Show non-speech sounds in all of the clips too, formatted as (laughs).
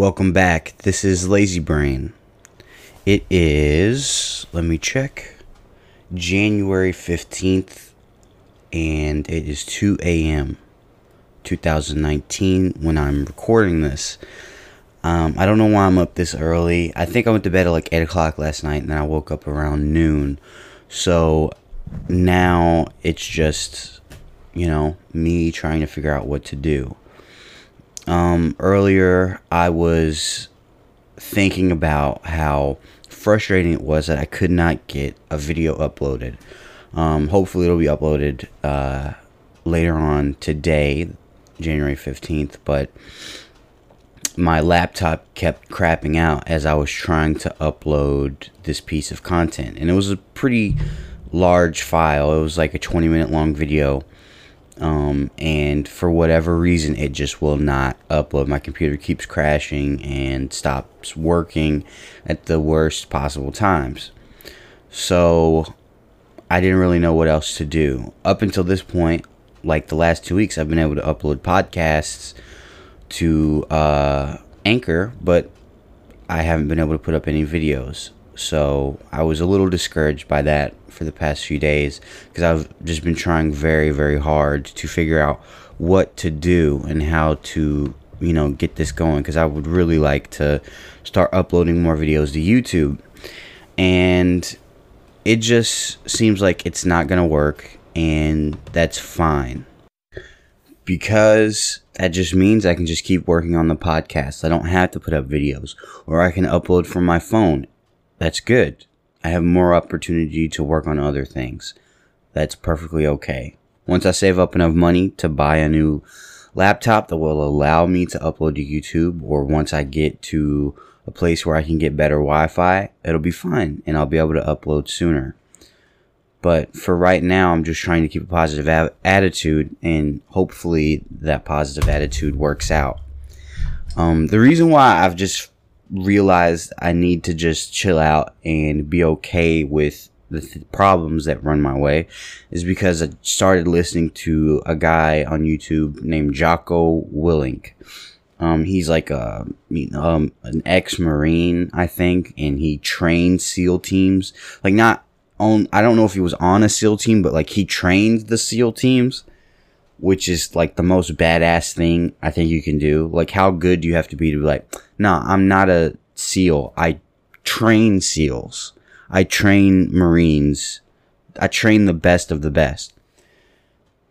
Welcome back. This is Lazy Brain. It is, let me check, January 15th, and it is 2 a.m. 2019 when I'm recording this. Um, I don't know why I'm up this early. I think I went to bed at like 8 o'clock last night, and then I woke up around noon. So now it's just, you know, me trying to figure out what to do. Um, earlier, I was thinking about how frustrating it was that I could not get a video uploaded. Um, hopefully, it'll be uploaded uh, later on today, January 15th, but my laptop kept crapping out as I was trying to upload this piece of content. And it was a pretty large file, it was like a 20 minute long video um, and for whatever reason it just will not upload. My computer keeps crashing and stops working at the worst possible times. So i didn't really know what else to do. Up until this point like the last two weeks i've been able to upload podcasts to uh, anchor but i haven't been able to put up any videos so I was a little discouraged by that for the past few days because I've just been trying very, very hard to figure out what to do and how to, you know, get this going because I would really like to start uploading more videos to YouTube. And it just seems like it's not going to work, and that's fine because that just means I can just keep working on the podcast. I don't have to put up videos, or I can upload from my phone that's good. I have more opportunity to work on other things. That's perfectly okay. Once I save up enough money to buy a new laptop that will allow me to upload to YouTube, or once I get to a place where I can get better Wi Fi, it'll be fine and I'll be able to upload sooner. But for right now, I'm just trying to keep a positive a- attitude, and hopefully that positive attitude works out. Um, the reason why I've just realized I need to just chill out and be okay with the th- problems that run my way is because I started listening to a guy on YouTube named Jocko Willink. Um, he's like a um, an ex Marine, I think, and he trained SEAL teams. Like not on, I don't know if he was on a SEAL team, but like he trained the SEAL teams, which is like the most badass thing I think you can do. Like how good do you have to be to be like, no, I'm not a SEAL. I train SEALs. I train Marines. I train the best of the best.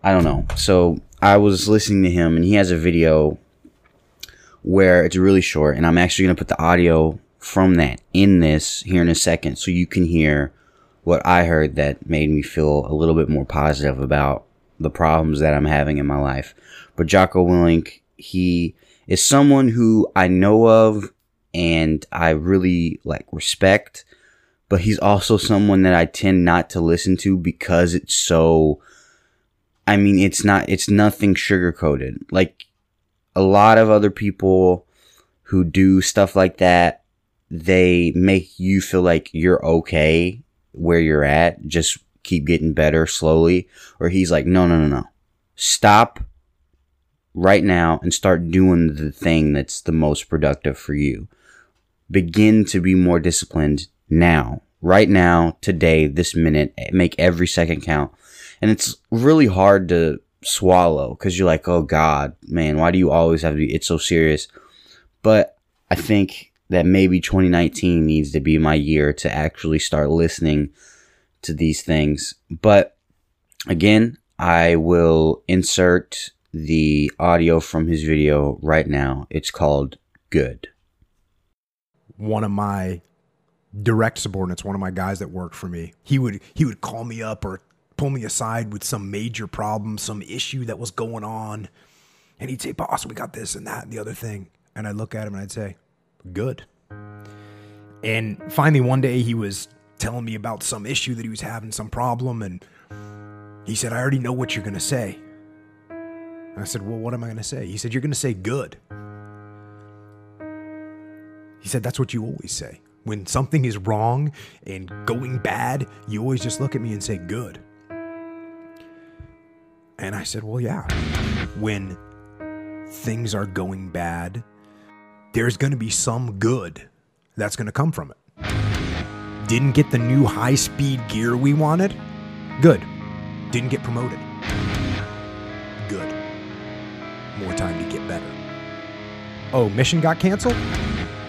I don't know. So I was listening to him, and he has a video where it's really short, and I'm actually going to put the audio from that in this here in a second so you can hear what I heard that made me feel a little bit more positive about the problems that I'm having in my life. But Jocko Willink, he is someone who I know of and I really like respect, but he's also someone that I tend not to listen to because it's so I mean, it's not it's nothing sugar coated. Like a lot of other people who do stuff like that, they make you feel like you're okay where you're at, just keep getting better slowly. Or he's like, no, no, no, no. Stop right now and start doing the thing that's the most productive for you. Begin to be more disciplined now, right now, today, this minute. Make every second count. And it's really hard to swallow because you're like, oh God, man, why do you always have to be? It's so serious. But I think that maybe 2019 needs to be my year to actually start listening to these things. But again, I will insert the audio from his video right now. It's called Good. One of my direct subordinates, one of my guys that worked for me, he would he would call me up or pull me aside with some major problem, some issue that was going on. And he'd say, Boss, we got this and that and the other thing. And I'd look at him and I'd say, Good. And finally, one day he was telling me about some issue that he was having, some problem. And he said, I already know what you're going to say. I said, Well, what am I going to say? He said, You're going to say good. He said, That's what you always say. When something is wrong and going bad, you always just look at me and say good. And I said, Well, yeah. When things are going bad, there's going to be some good that's going to come from it. Didn't get the new high speed gear we wanted? Good. Didn't get promoted? Good. More time to get better. Oh, mission got canceled?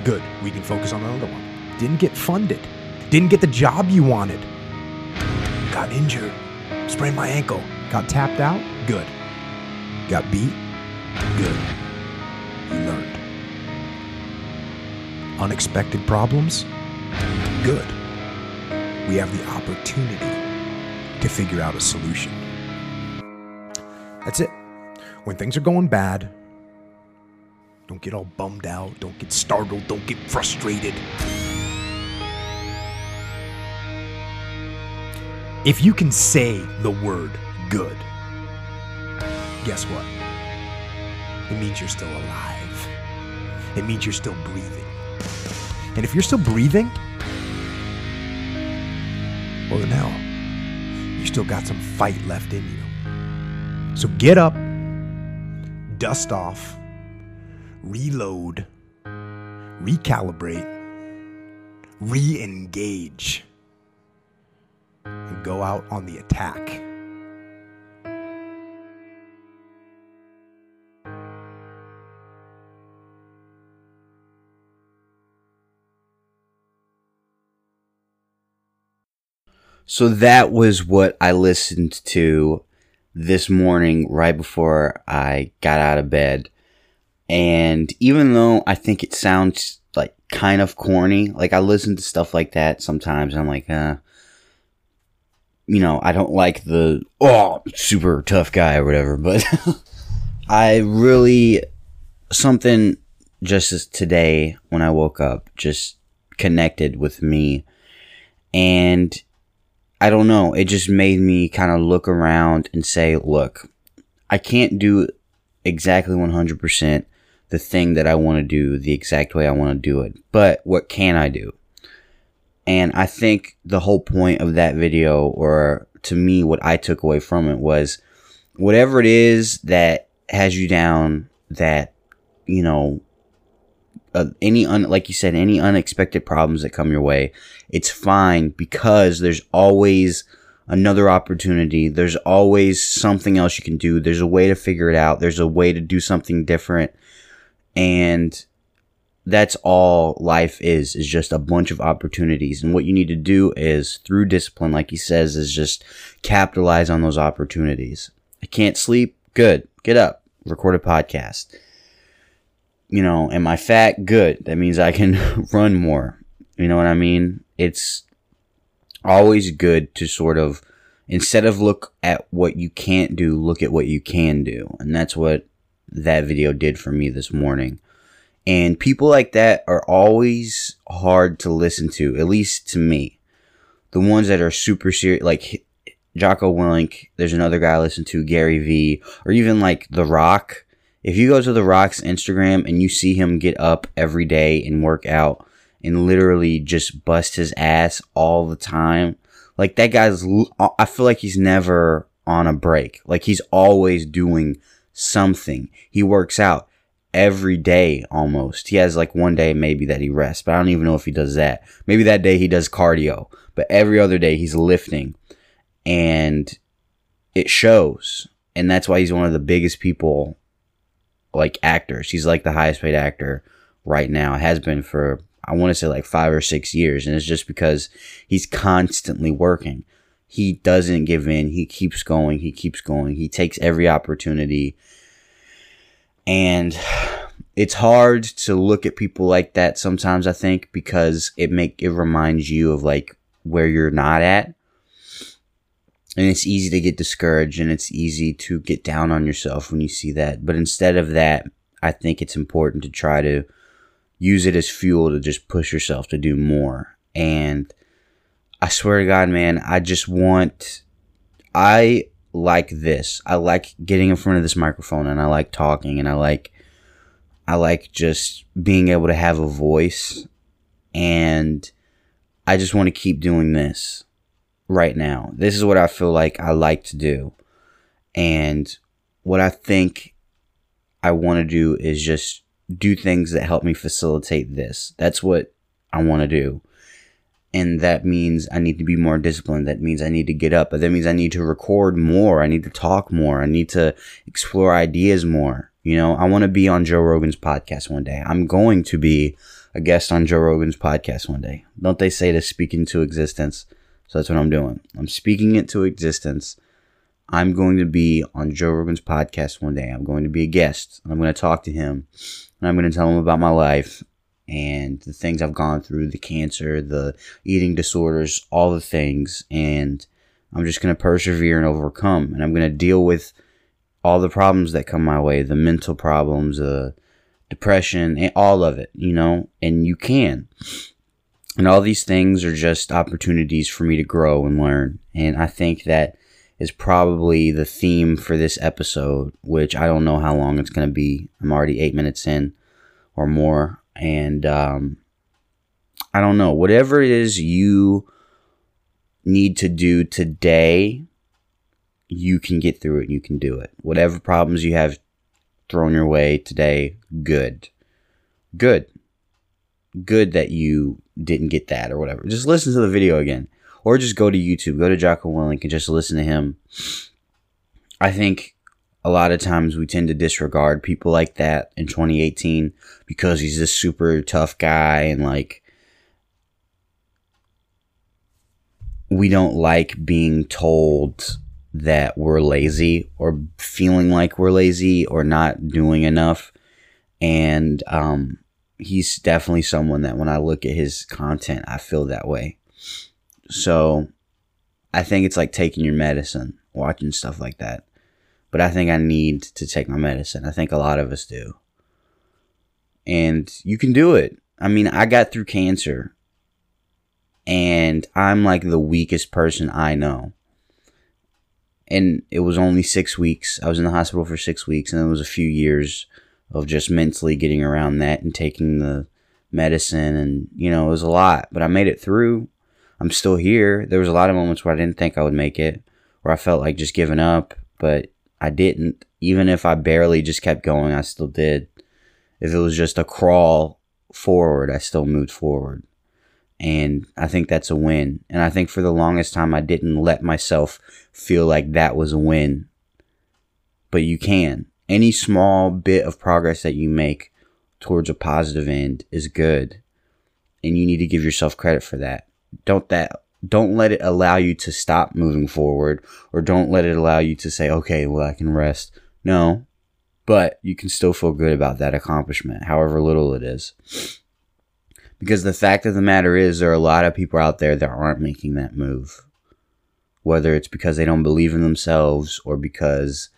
Good. We can focus on another one. Didn't get funded. Didn't get the job you wanted. Got injured. Sprained my ankle. Got tapped out? Good. Got beat? Good. You learned. Unexpected problems? Good. We have the opportunity to figure out a solution. That's it. When things are going bad, don't get all bummed out, don't get startled, don't get frustrated. If you can say the word good, guess what? It means you're still alive. It means you're still breathing. And if you're still breathing, well, hell, you still got some fight left in you. So get up, dust off, reload, recalibrate, re engage, and go out on the attack. So that was what I listened to this morning right before I got out of bed. And even though I think it sounds like kind of corny, like I listen to stuff like that sometimes I'm like, uh, you know, I don't like the, oh, super tough guy or whatever, but (laughs) I really, something just as today when I woke up just connected with me. And I don't know, it just made me kind of look around and say, look, I can't do exactly 100% the thing that I want to do the exact way I want to do it. But what can I do? And I think the whole point of that video, or to me, what I took away from it was whatever it is that has you down, that, you know, uh, any un, like you said, any unexpected problems that come your way, it's fine because there's always another opportunity. There's always something else you can do. There's a way to figure it out. There's a way to do something different. And that's all life is, is just a bunch of opportunities. And what you need to do is through discipline, like he says, is just capitalize on those opportunities. I can't sleep. Good. Get up. Record a podcast. You know, am I fat? Good. That means I can (laughs) run more. You know what I mean? It's always good to sort of, instead of look at what you can't do, look at what you can do. And that's what that video did for me this morning. And people like that are always hard to listen to, at least to me. The ones that are super serious, like Jocko Willink, there's another guy I listen to, Gary Vee, or even like The Rock. If you go to The Rock's Instagram and you see him get up every day and work out and literally just bust his ass all the time, like that guy's, I feel like he's never on a break. Like he's always doing something. He works out every day almost. He has like one day maybe that he rests, but I don't even know if he does that. Maybe that day he does cardio, but every other day he's lifting and it shows. And that's why he's one of the biggest people like actor. He's like the highest paid actor right now. Has been for I want to say like 5 or 6 years and it's just because he's constantly working. He doesn't give in. He keeps going. He keeps going. He takes every opportunity and it's hard to look at people like that sometimes I think because it make it reminds you of like where you're not at. And it's easy to get discouraged and it's easy to get down on yourself when you see that. But instead of that, I think it's important to try to use it as fuel to just push yourself to do more. And I swear to God, man, I just want I like this. I like getting in front of this microphone and I like talking and I like I like just being able to have a voice and I just want to keep doing this right now. This is what I feel like I like to do. And what I think I want to do is just do things that help me facilitate this. That's what I want to do. And that means I need to be more disciplined. That means I need to get up. But that means I need to record more. I need to talk more. I need to explore ideas more. You know, I want to be on Joe Rogan's podcast one day. I'm going to be a guest on Joe Rogan's podcast one day. Don't they say to speak into existence? So that's what I'm doing. I'm speaking it to existence. I'm going to be on Joe Rogan's podcast one day. I'm going to be a guest. I'm going to talk to him and I'm going to tell him about my life and the things I've gone through, the cancer, the eating disorders, all the things. And I'm just going to persevere and overcome. And I'm going to deal with all the problems that come my way, the mental problems, the depression, and all of it, you know, and you can. And all these things are just opportunities for me to grow and learn. And I think that is probably the theme for this episode, which I don't know how long it's going to be. I'm already eight minutes in or more. And um, I don't know. Whatever it is you need to do today, you can get through it. and You can do it. Whatever problems you have thrown your way today, good. Good. Good that you didn't get that or whatever. Just listen to the video again or just go to YouTube, go to Jocko Willink and just listen to him. I think a lot of times we tend to disregard people like that in 2018 because he's this super tough guy and like we don't like being told that we're lazy or feeling like we're lazy or not doing enough and um, he's definitely someone that when I look at his content I feel that way so I think it's like taking your medicine, watching stuff like that. But I think I need to take my medicine. I think a lot of us do. And you can do it. I mean, I got through cancer and I'm like the weakest person I know. And it was only six weeks. I was in the hospital for six weeks, and it was a few years of just mentally getting around that and taking the medicine. And, you know, it was a lot, but I made it through. I'm still here. There was a lot of moments where I didn't think I would make it, where I felt like just giving up, but I didn't. Even if I barely just kept going, I still did. If it was just a crawl forward, I still moved forward. And I think that's a win. And I think for the longest time, I didn't let myself feel like that was a win. But you can. Any small bit of progress that you make towards a positive end is good. And you need to give yourself credit for that. Don't that don't let it allow you to stop moving forward or don't let it allow you to say okay well i can rest. No but you can still feel good about that accomplishment however little it is. Because the fact of the matter is there are a lot of people out there that aren't making that move. Whether it's because they don't believe in themselves or because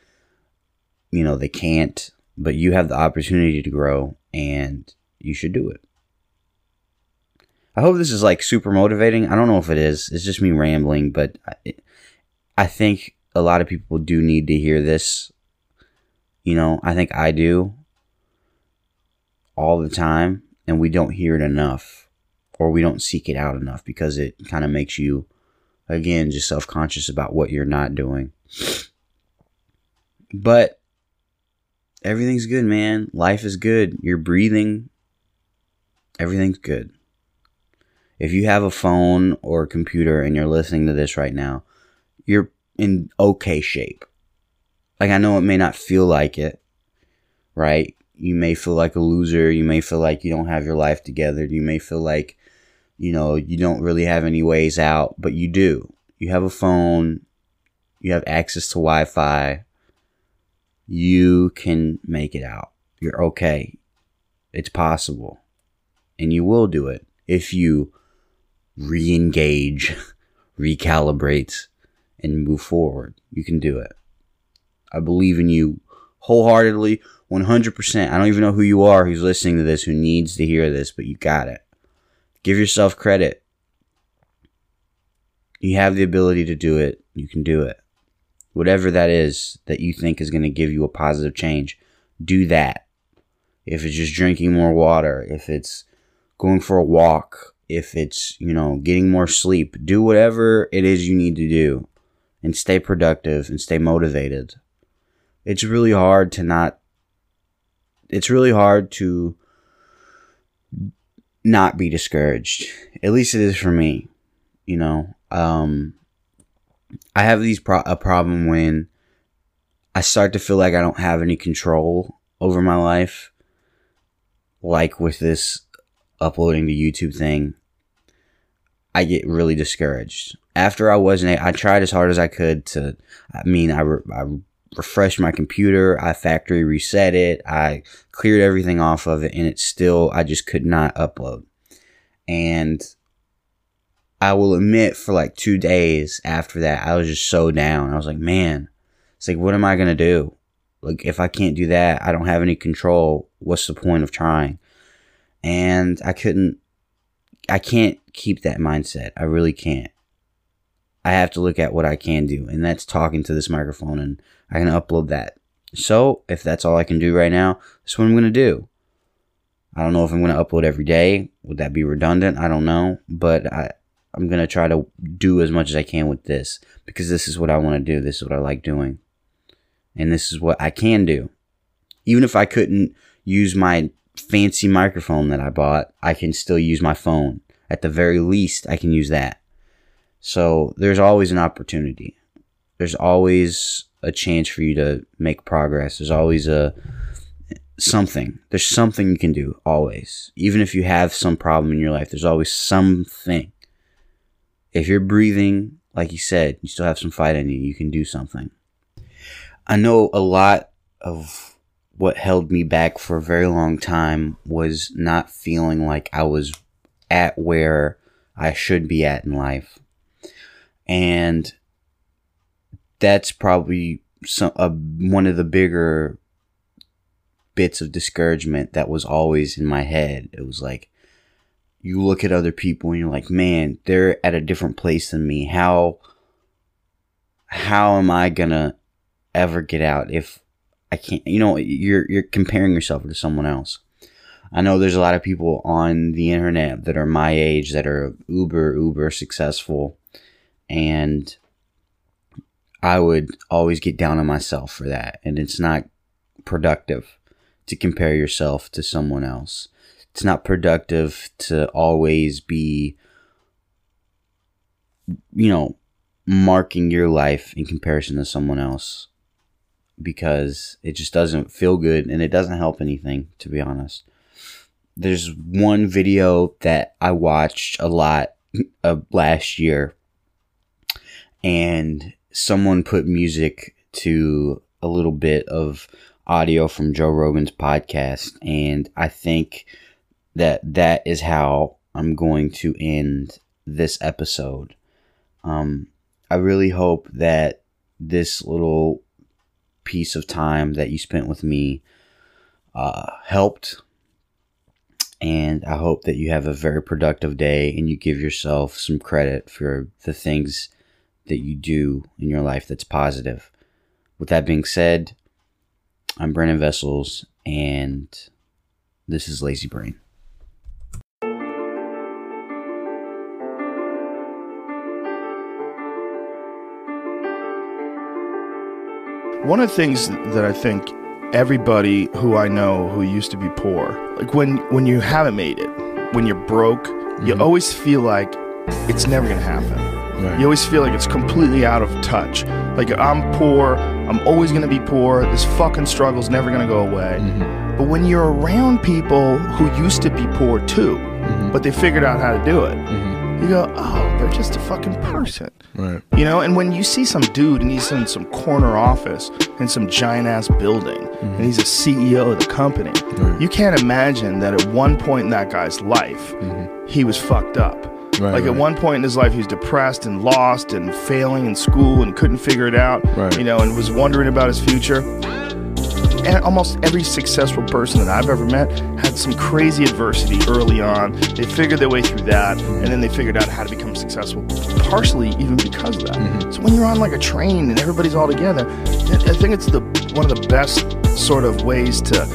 you know they can't but you have the opportunity to grow and you should do it I hope this is like super motivating. I don't know if it is. It's just me rambling, but I, I think a lot of people do need to hear this. You know, I think I do all the time, and we don't hear it enough, or we don't seek it out enough because it kind of makes you, again, just self conscious about what you're not doing. But everything's good, man. Life is good. You're breathing. Everything's good if you have a phone or a computer and you're listening to this right now, you're in okay shape. Like, I know it may not feel like it, right? You may feel like a loser. You may feel like you don't have your life together. You may feel like, you know, you don't really have any ways out, but you do. You have a phone, you have access to Wi Fi. You can make it out. You're okay. It's possible. And you will do it if you re engage, (laughs) recalibrate, and move forward. You can do it. I believe in you wholeheartedly, 100%. I don't even know who you are who's listening to this, who needs to hear this, but you got it. Give yourself credit. You have the ability to do it. You can do it. Whatever that is that you think is going to give you a positive change, do that. If it's just drinking more water, if it's going for a walk, if it's, you know, getting more sleep, do whatever it is you need to do and stay productive and stay motivated. It's really hard to not it's really hard to not be discouraged. At least it is for me. You know, um, I have these pro- a problem when I start to feel like I don't have any control over my life, like with this uploading the YouTube thing. I get really discouraged. After I wasn't, I tried as hard as I could to. I mean, I, re- I refreshed my computer, I factory reset it, I cleared everything off of it, and it still, I just could not upload. And I will admit, for like two days after that, I was just so down. I was like, man, it's like, what am I going to do? Like, if I can't do that, I don't have any control. What's the point of trying? And I couldn't, I can't keep that mindset. I really can't. I have to look at what I can do, and that's talking to this microphone, and I can upload that. So, if that's all I can do right now, that's what I'm going to do. I don't know if I'm going to upload every day. Would that be redundant? I don't know. But I, I'm going to try to do as much as I can with this because this is what I want to do. This is what I like doing. And this is what I can do. Even if I couldn't use my fancy microphone that I bought, I can still use my phone. At the very least, I can use that. So there's always an opportunity. There's always a chance for you to make progress. There's always a something. There's something you can do always. Even if you have some problem in your life, there's always something. If you're breathing, like you said, you still have some fight in you, you can do something. I know a lot of what held me back for a very long time was not feeling like I was at where I should be at in life. And that's probably some uh, one of the bigger bits of discouragement that was always in my head. It was like you look at other people and you're like, "Man, they're at a different place than me. How how am I to ever get out if I can't, you know, you're you're comparing yourself to someone else. I know there's a lot of people on the internet that are my age that are uber uber successful and I would always get down on myself for that and it's not productive to compare yourself to someone else. It's not productive to always be you know marking your life in comparison to someone else because it just doesn't feel good and it doesn't help anything, to be honest. There's one video that I watched a lot (laughs) of last year, and someone put music to a little bit of audio from Joe Rogan's podcast, and I think that that is how I'm going to end this episode. Um, I really hope that this little piece of time that you spent with me uh, helped. And I hope that you have a very productive day and you give yourself some credit for the things that you do in your life that's positive. With that being said, I'm Brennan Vessels, and this is Lazy Brain. One of the things that I think everybody who I know who used to be poor, like when when you haven't made it, when you're broke, you mm-hmm. always feel like it's never gonna happen. Right. You always feel like it's completely out of touch. Like I'm poor, I'm always gonna be poor. This fucking struggle's never gonna go away. Mm-hmm. But when you're around people who used to be poor too, mm-hmm. but they figured out how to do it, you go, oh, they're just a fucking person. Right. You know, and when you see some dude and he's in some corner office in some giant ass building and mm-hmm. he's a CEO of the company, you can't imagine that at one point in that guy's life, mm-hmm. he was fucked up. Right, like at one point in his life, he was depressed and lost and failing in school and couldn't figure it out, Right. you know, and was wondering about his future. And almost every successful person that I've ever met had some crazy adversity early on. They figured their way through that, and then they figured out how to become successful, partially even because of that. Mm-hmm. So when you're on like a train and everybody's all together, I think it's the one of the best sort of ways to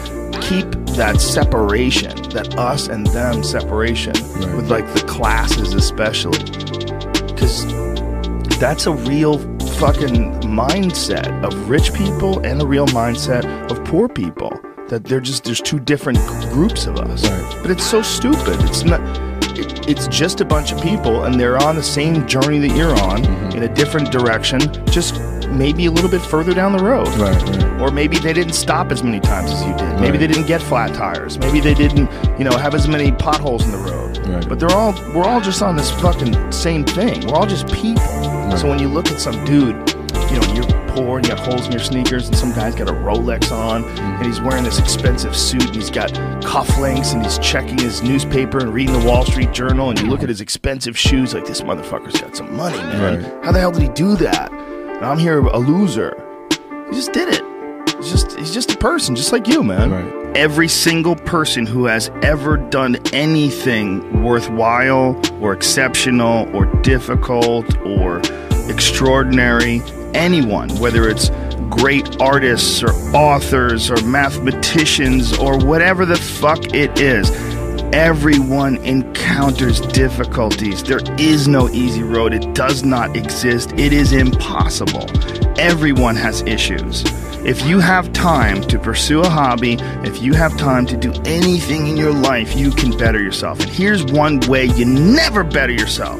keep that separation, that us and them separation, with like the classes especially, because that's a real fucking mindset of rich people and the real mindset of poor people. that they're just there's two different groups of us. Right. But it's so stupid. It's not. It, it's just a bunch of people, and they're on the same journey that you're on Mm-hmm. in a different direction, just maybe a little bit further down the road. Right, right. Or maybe they didn't stop as many times as you did. Maybe Right. they didn't get flat tires. Maybe they didn't, you know, have as many potholes in the road. Right. But they're all we're all just on this fucking same thing. We're all just people. So when you look at some dude, you know, you're poor and you have holes in your sneakers, and some guy's got a Rolex on, and he's wearing this expensive suit, and he's got cufflinks, and he's checking his newspaper and reading the Wall Street Journal, and you look at his expensive shoes, like this motherfucker's got some money, man. Right. How the hell did he do that? And I'm here a loser. He just did it. He's just he's just a person, just like you, man. Right. Every single person who has ever done anything worthwhile or exceptional or difficult or extraordinary, anyone, whether it's great artists or authors or mathematicians or whatever the fuck it is, everyone encounters difficulties. There is no easy road. It does not exist. It is impossible. Everyone has issues. If you have time to pursue a hobby, if you have time to do anything in your life, you can better yourself. And here's one way you never better yourself.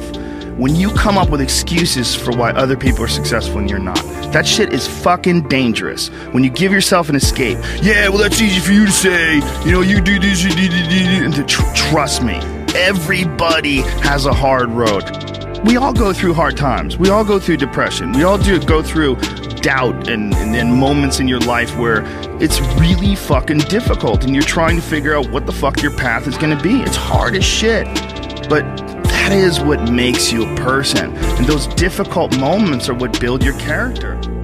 When you come up with excuses for why other people are successful and you're not. That shit is fucking dangerous. When you give yourself an escape, yeah, well, that's easy for you to say. You know, you do this, you do, do, do, do," and to tr- trust me, everybody has a hard road. We all go through hard times. We all go through depression. We all do go through doubt and, and, and moments in your life where it's really fucking difficult and you're trying to figure out what the fuck your path is to be. It's hard as shit. But that is what makes you a person. And those difficult moments are what build your character.